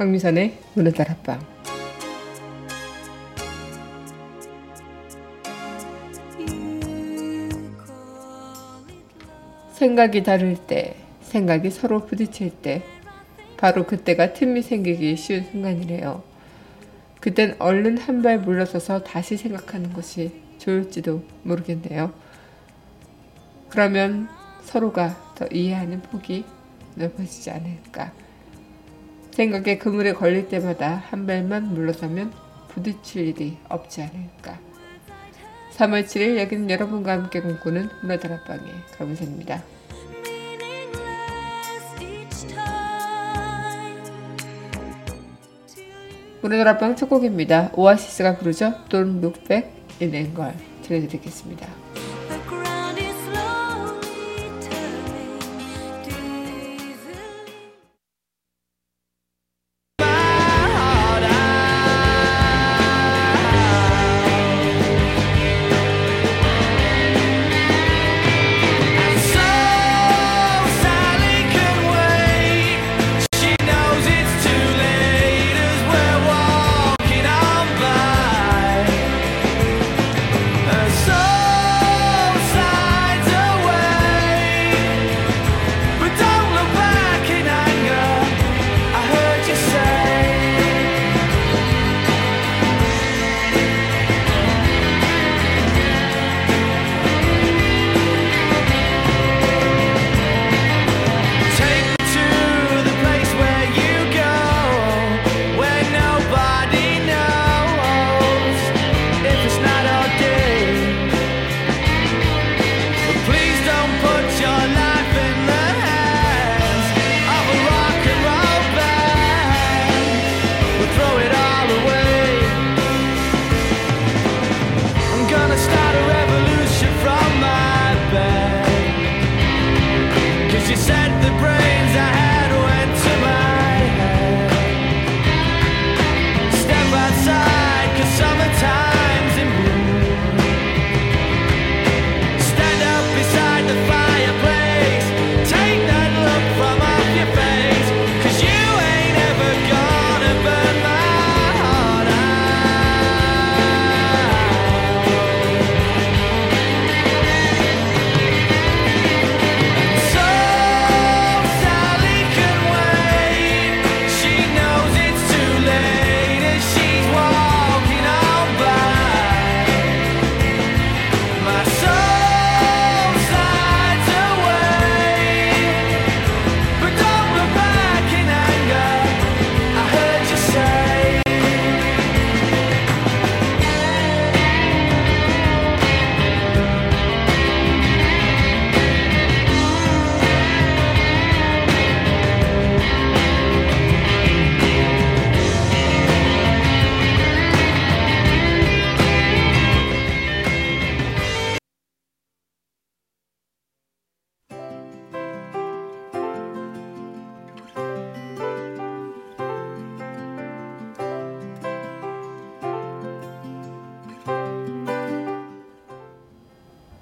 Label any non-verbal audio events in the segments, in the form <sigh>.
황미선의 문화다락방 생각이 다를 때, 생각이 서로 부딪힐 때, 바로 그때가 틈이 생기기 쉬운 순간이래요. 그땐 얼른 한 발 물러서서 다시 생각하는 것이 좋을지도 모르겠네요. 그러면 서로가 더 이해하는 폭이 넓어지지 않을까. 생각에 그물에 걸릴 때마다 한 발만 물러서면 부딪힐 일이 없지 않을까. 3월 7일 여기는 여러분과 함께 꿈꾸는 문화다락방의 강민선입니다. 문화다락방 첫 곡입니다. 오아시스가 부르죠. Don't Look Back in Anger 들려드리겠습니다.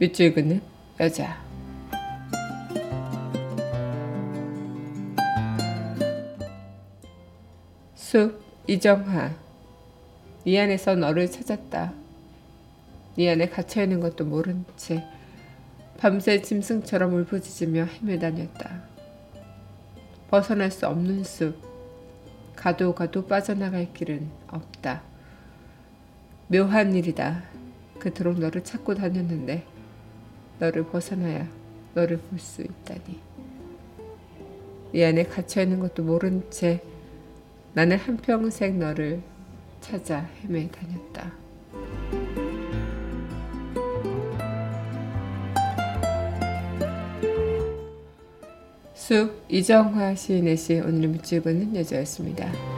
밑줄 긋는 여자. 숲 이정하. 네 안에서 너를 찾았다. 네 안에 갇혀 있는 것도 모른 채 밤새 짐승처럼 울부짖으며 헤매다녔다. 벗어날 수 없는 숲. 가도 가도 빠져나갈 길은 없다. 묘한 일이다. 그토록 너를 찾고 다녔는데 너를 벗어나야 너를 볼 수 있다니. 이 안에 갇혀 있는 것도 모른 채 나는 한평생 너를 찾아 헤매 다녔다. 숲 이정화 시인의 시 오늘 밑줄긋는 여자였습니다.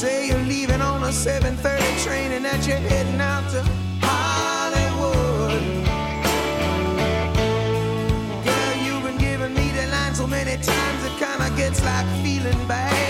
Say you're leaving on a 7:30 train and that you're heading out to Hollywood. Girl, you've been giving me the line so many times it kinda gets like feeling bad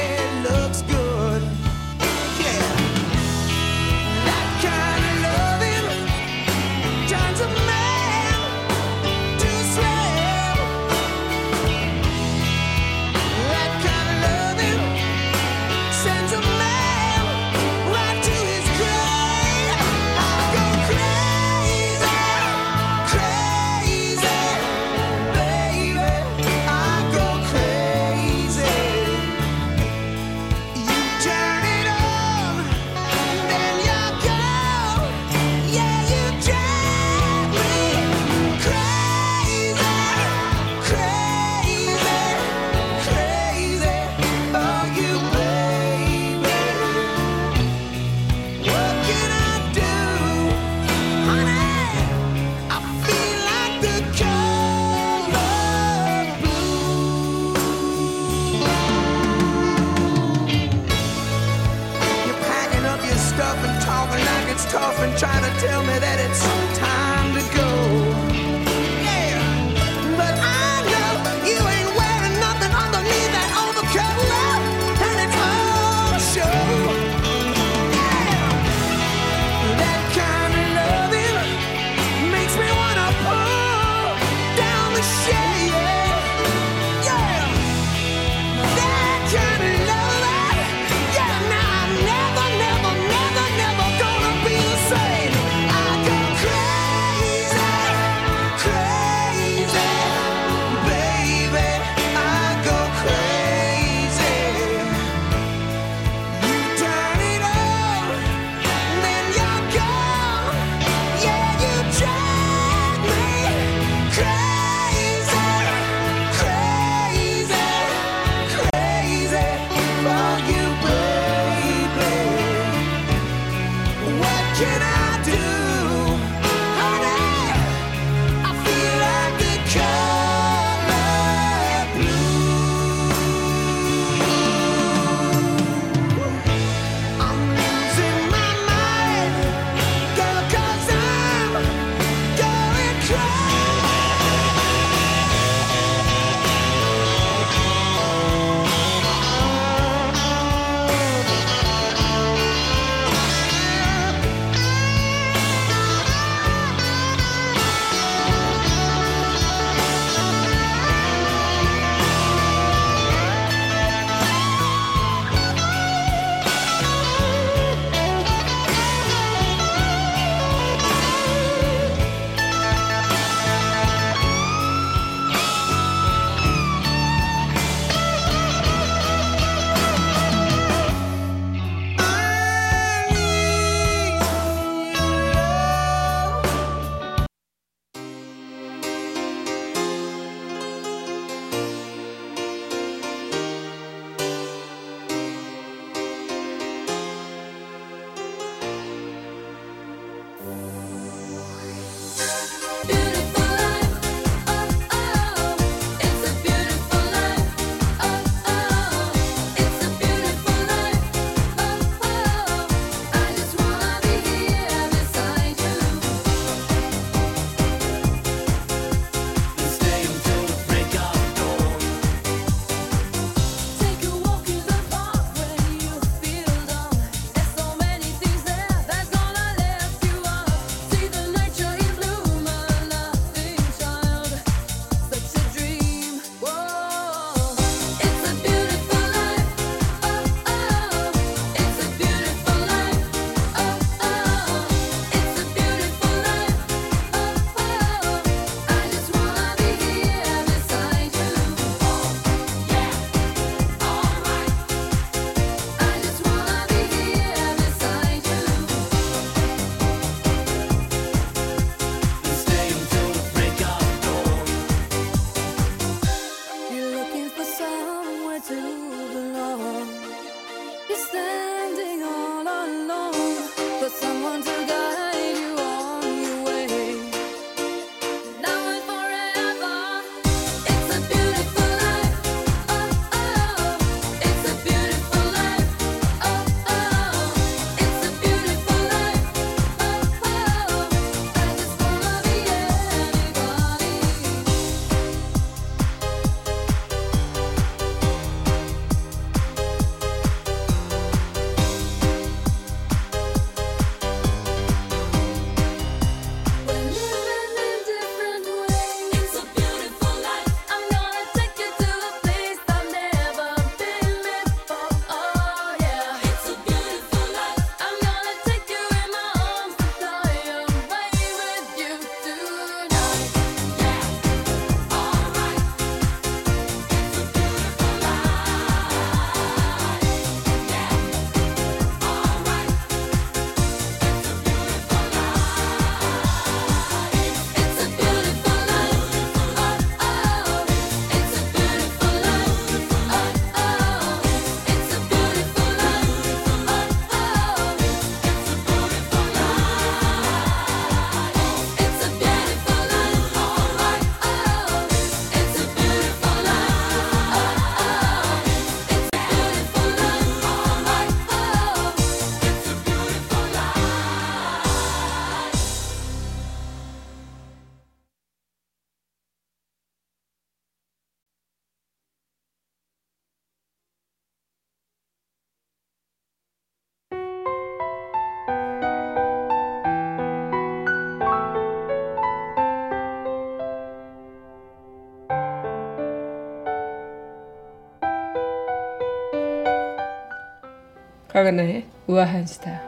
강하나의 우아한 수다.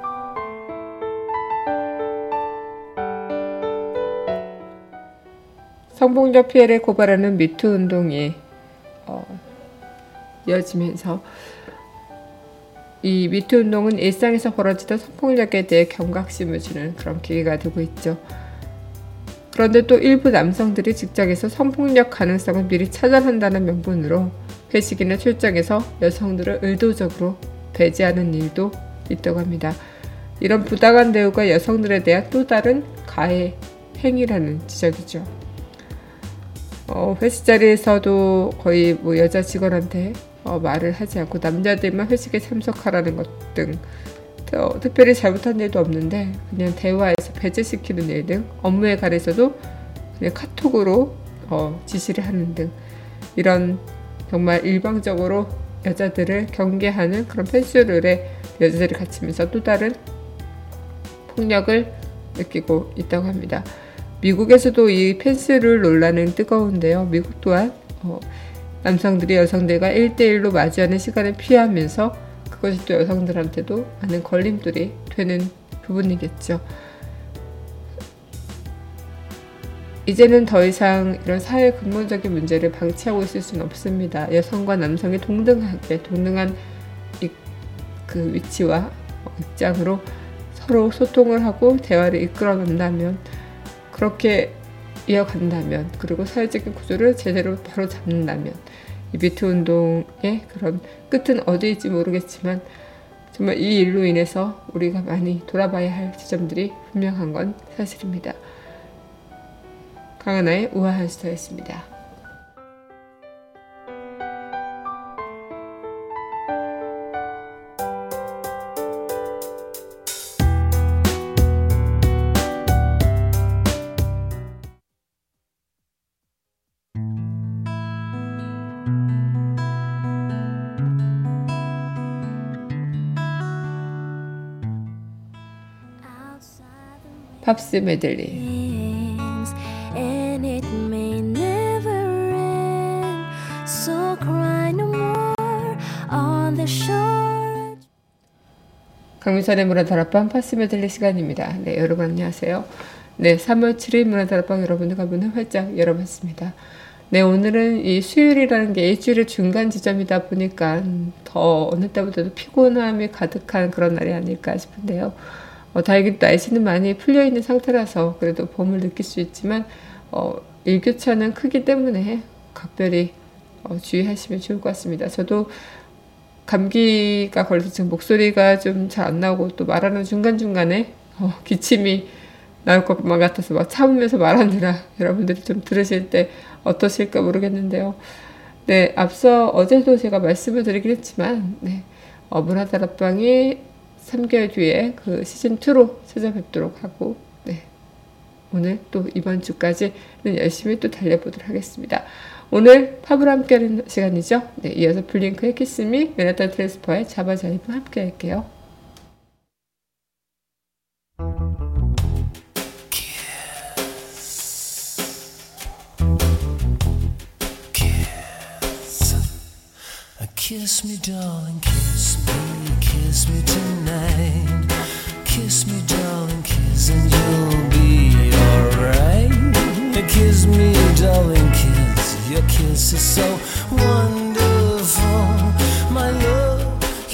성폭력 피해를 고발하는 미투 운동이 어, 이어지면서 이 미투 운동은 일상에서 벌어지던 성폭력에 대해 경각심을 주는 그런 계기가 되고 있죠. 그런데 또 일부 남성들이 직장에서 성폭력 가능성을 미리 차단한다는 명분으로 회식이나 출장에서 여성들을 의도적으로 배제하는 일도 있다고 합니다. 이런 부당한 대우가 여성들에 대한 또 다른 가해 행위라는 지적이죠. 어, 회식 자리에서도 거의 뭐 여자 직원한테 어, 말을 하지 않고 남자들만 회식에 참석하라는 것등 어, 특별히 잘못한 일도 없는데 그냥 대화에서 배제시키는 일 등 업무에 관해서도 그냥 카톡으로 어, 지시를 하는 등 이런 정말 일방적으로 여자들을 경계하는 그런 펜스룰에 여자들이 갇히면서 또 다른 폭력을 느끼고 있다고 합니다. 미국에서도 이 펜스룰 논란은 뜨거운데요. 미국 또한 어, 남성들이 여성들과 1대1로 마주하는 시간을 피하면서 그것이 또 여성들한테도 많은 걸림돌이 되는 부분이겠죠. 이제는 더 이상 이런 사회 근본적인 문제를 방치하고 있을 수는 없습니다. 여성과 남성이 동등하게 동등한 이, 그 위치와 입장으로 서로 소통을 하고 대화를 이끌어 간다면 그렇게 이어간다면 그리고 사회적인 구조를 제대로 바로 잡는다면 이 비트 운동의 그런 끝은 어디일지 모르겠지만 정말 이 일로 인해서 우리가 많이 돌아봐야 할 지점들이 분명한 건 사실입니다. 강하나의 우아한 스타였습니다. 팝스 메들리 강민선의 문화다락방 팝스 메들리 시간입니다. 네, 여러분 안녕하세요. 네, 3월 7일 문화다락방 여러분들과 문을 활짝 열어봤습니다. 네, 오늘은 이 수요일이라는 게 일주일의 중간 지점이다 보니까 더 어느 때보다도 피곤함이 가득한 그런 날이 아닐까 싶은데요. 어, 다행히 날씨는 많이 풀려 있는 상태라서 그래도 봄을 느낄 수 있지만 어, 일교차는 크기 때문에 각별히 어, 주의하시면 좋을 것 같습니다. 저도 감기가 걸려서 지금 목소리가 좀 잘 안 나오고 또 말하는 중간중간에 어, 기침이 나올 것만 같아서 막 참으면서 말하느라 <laughs> 여러분들이 좀 들으실 때 어떠실까 모르겠는데요. 네, 앞서 어제도 제가 말씀을 드리긴 했지만, 네, 어, 문화다락방이 3개월 뒤에 그 시즌2로 찾아뵙도록 하고, 네, 오늘 또 이번 주까지는 열심히 또 달려보도록 하겠습니다. 오늘 팝을 함께하는 시간이죠. 네, 이어서 블링크의 키스미, 메나타 트레스퍼의 자바자이브 함께 할게요. Kiss me, darling, kiss me, kiss me tonight. Kiss me, darling, kiss, and you'll be alright. Kiss me, darling, kiss. Your kiss is so wonderful. My love,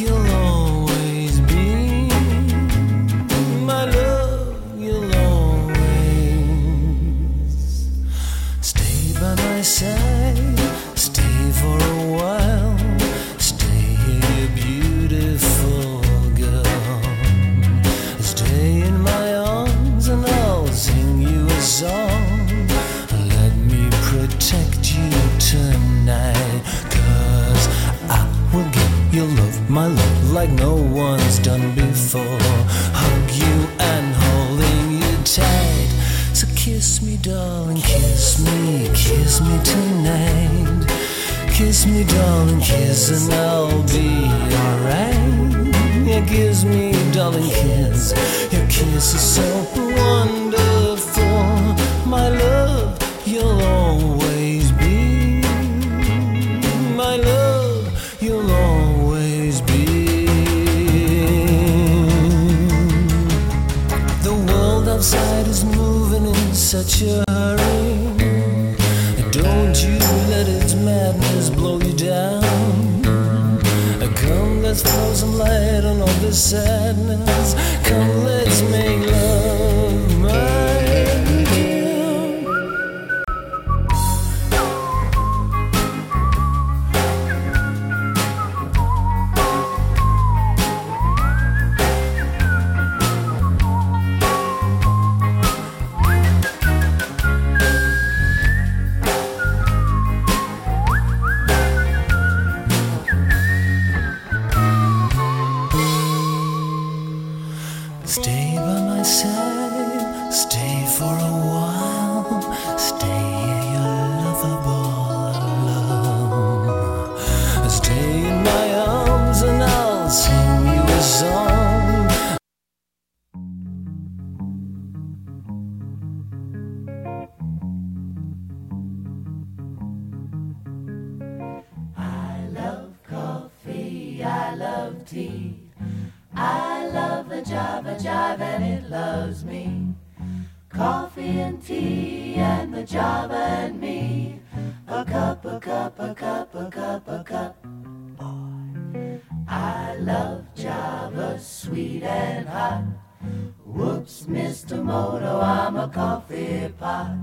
Ghost, Mr. Moto, I'm a coffee pot.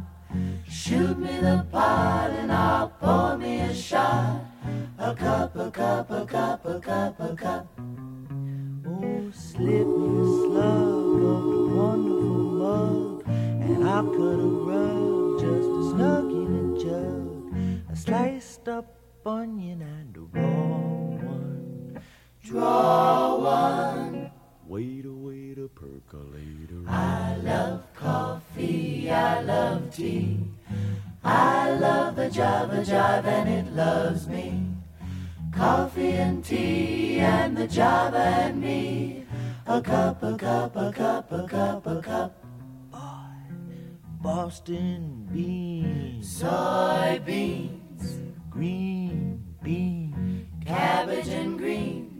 Shoot me the pot and I'll pour me a shot. A cup, a cup, a cup, a cup, a cup. Oh, slip me a slug of the wonderful mug, and I'll cut a rug, just a snug in a jug, a sliced up onion and a raw one. Draw one. Wait. I love coffee, I love tea. I love the Java Jive and it loves me. Coffee and tea and the Java and me. A cup, a cup, a cup, a cup, a cup. Boston beans, soybeans, green beans, cabbage and greens.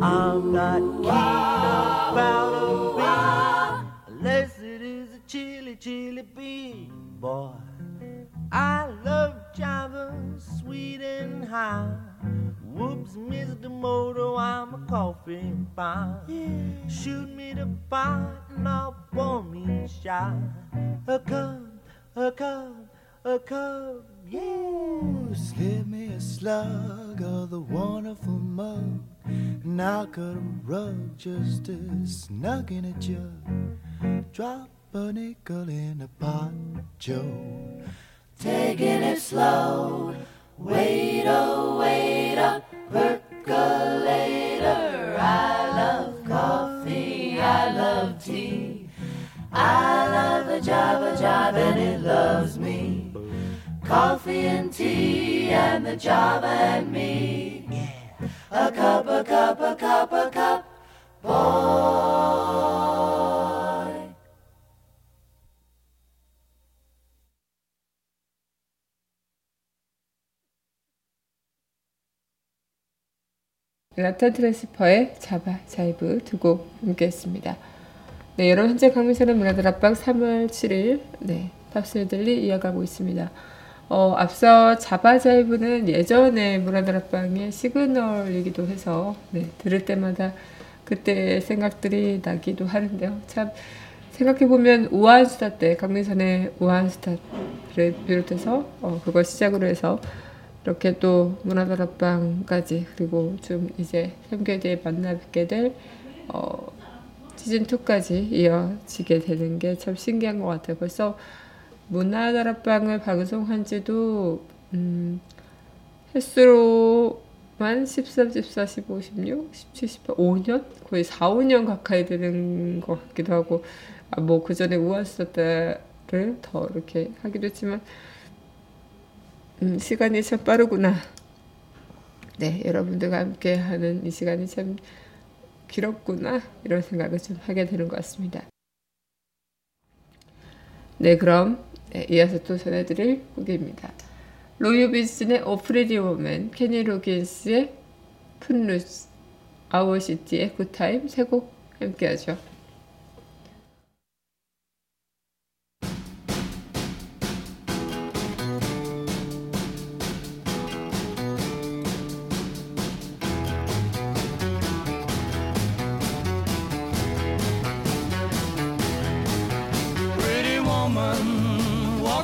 I'm not keen about a bean unless it is a chili, chili bean, boy. I love Java, sweet and high. Whoops, Mr. Moto, I'm a coffee fine. Shoot me the pot and I'll pour me a shot. A cup, a cup, a cup, yeah. Slip me a slug of the wonderful mug. And I'll cut a rug just as snug in a jug. Drop a nickel in a pot, Joe. Taking it slow. Wait, oh, wait a percolator. I love coffee, I love tea. I love the Java Jive and it loves me. Coffee and tea and the Java and me. A cup, a cup, a cup, a cup, boy. 라탄 트랜스퍼의 자바 자이브 두 곡 함께 했습니다. 네, 여러분 현재 강민선의 문화들 앞방 3월 7일 네 팝스들리 이어가고 있습니다. 어, 앞서 자바 자이브는 예전에 앞방의 시그널이기도 해서 네, 들을 때마다 그때 생각들이 나기도 하는데요. 참 생각해보면 우아한스타 때 강민선의 우아한스타를 비롯해서 어, 그걸 시작으로 해서 이렇게 또 문화다락방까지 그리고 좀 이제 3개월 뒤에 만나 뵙게 될 어, 시즌2까지 이어지게 되는 게 참 신기한 것 같아요. 벌써 문화다락방을 방송한 지도 음, 횟수로만 13, 14, 15, 16, 17, 18, 5년? 거의 4, 5년 가까이 되는 것 같기도 하고 아, 뭐그 전에 우아스타 때를 더 이렇게 하기도 했지만 음, 시간이 참 빠르구나. 네, 여러분들과 함께 하는 이 시간이 참 길었구나. 이런 생각을 좀 하게 되는 것 같습니다. 네, 그럼 네, 이어서 또 전해드릴 곡입니다. 로이 오비슨의 Oh, Pretty Woman, 케니 로긴스의 Footloose, 아울시티의 Good Time 세 곡 함께하죠. 만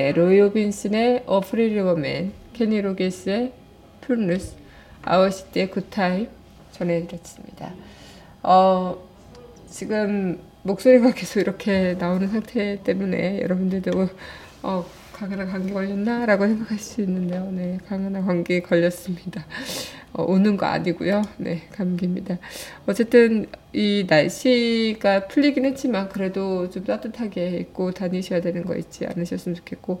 네, 로이 오비슨의 Pretty Woman, 케니 로긴스의 Footloose, 아울시티의 Good Time 전해드렸습니다. 어, 지금 목소리가 <laughs> 계속 이렇게 나오는 상태 때문에 여러분들도 어, 강아나 감기 걸렸나? 라고 생각할 수 있는데요. 네, 강아나 감기 걸렸습니다. 어, 우는 거 아니고요. 네, 감기입니다. 어쨌든 이 날씨가 풀리긴 했지만 그래도 좀 따뜻하게 입고 다니셔야 되는 거 잊지 않으셨으면 좋겠고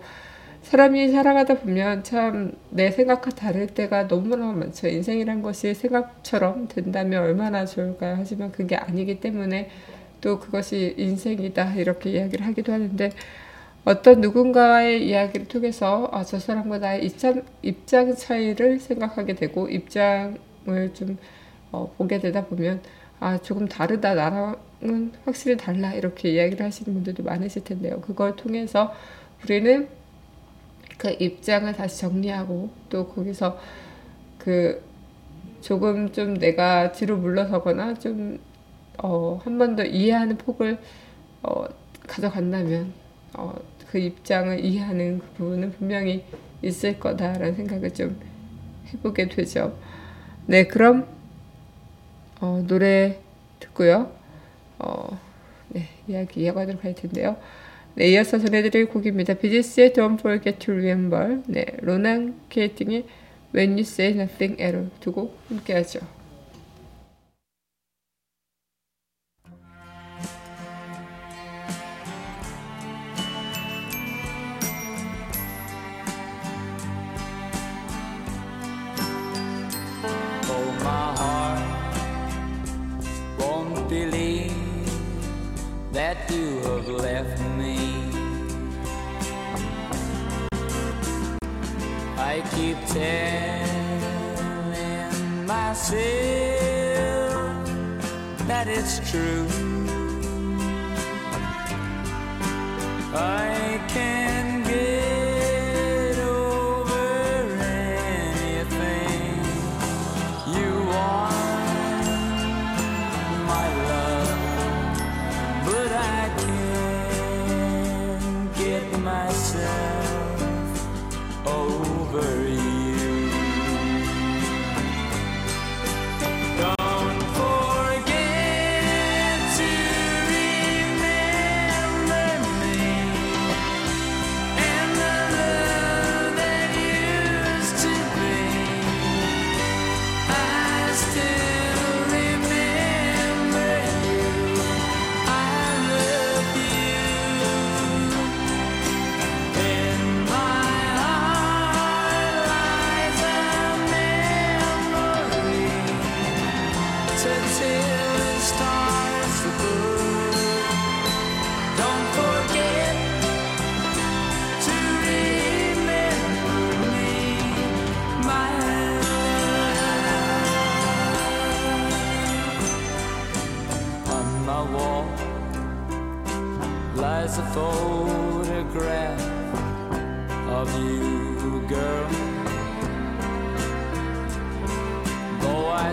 사람이 살아가다 보면 참 내 생각과 다를 때가 너무나 많죠. 인생이란 것이 생각처럼 된다면 얼마나 좋을까요? 하지만 그게 아니기 때문에 또 그것이 인생이다 이렇게 이야기를 하기도 하는데 어떤 누군가의 이야기를 통해서 아, 저 사람과 나의 입장, 입장 차이를 생각하게 되고 입장을 좀 어, 보게 되다 보면 아 조금 다르다 나랑은 확실히 달라 이렇게 이야기를 하시는 분들도 많으실 텐데요. 그걸 통해서 우리는 그 입장을 다시 정리하고 또 거기서 그 조금 좀 내가 뒤로 물러서거나 좀 어, 한 번 더 이해하는 폭을 어, 가져간다면 어, 그 입장을 이해하는 그 부분은 분명히 있을 거다라는 생각을 좀 해보게 되죠. 네, 그럼 어, 노래 듣고요. 어, 네, 이야기 이어가도록 할 텐데요. 네, 이어서 전해드릴 곡입니다. 비지스의 Don't Forget to Remember, 네, 로난 케이팅의 When You Say Nothing at All 두곡 함께하죠. That you have left me. I keep telling myself that it's true. I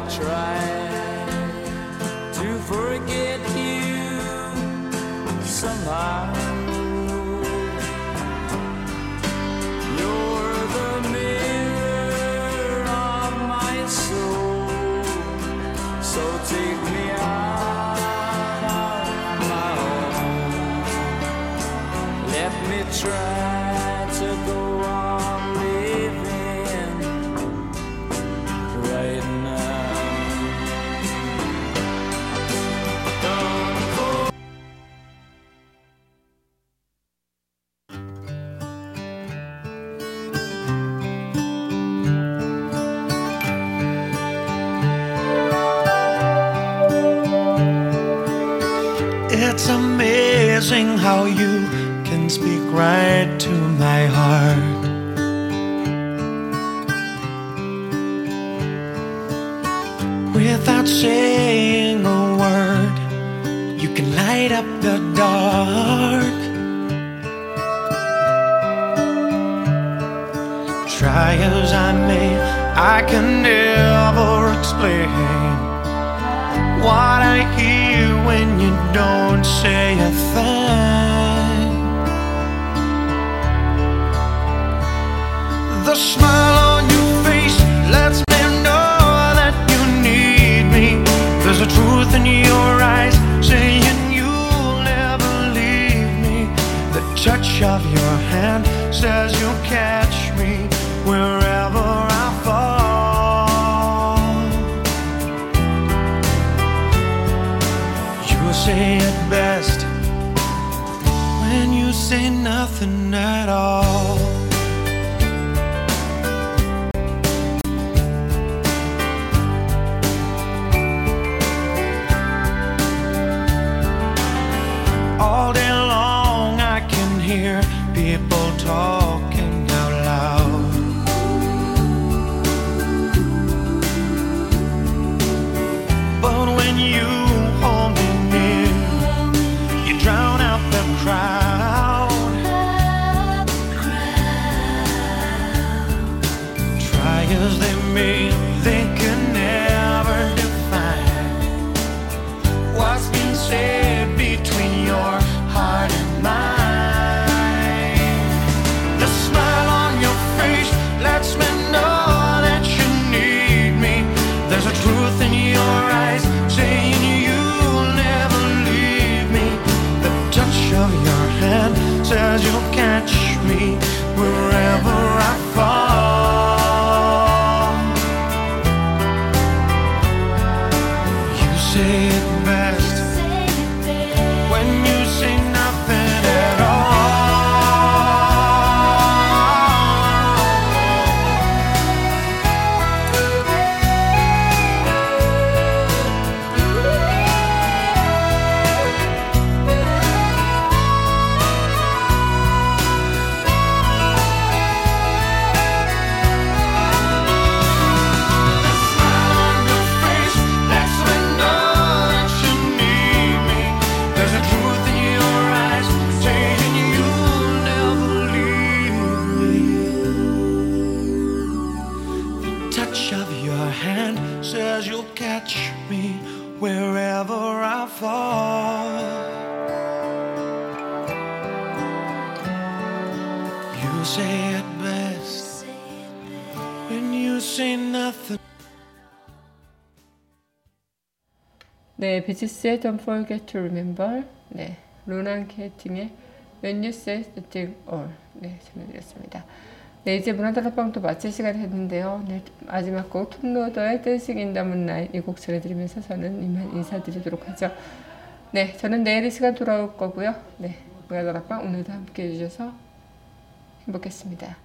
try can never explain what I hear when you don't say a thing. The smile on your face lets me know that you need me. There's a truth in your eyes saying you'll never leave me. The touch of your hand says nothing at all. they mean. Touch of your hand says you'll catch me wherever I fall. You say it best when you say nothing. 네, 비치스의 Don't Forget to Remember. 네, 로난 케이팅의 When You Say Something All. 네, 전해드렸습니다. 네, 이제 문화다락방도 마칠 시간이 됐는데요. 네, 마지막 곡 톱노더의 댄싱 인다문 나이 이 곡 전해드리면서 저는 이만 인사드리도록 하죠. 네, 저는 내일 이 시간 돌아올 거고요. 네, 문화다락방 오늘도 함께 해주셔서 행복했습니다.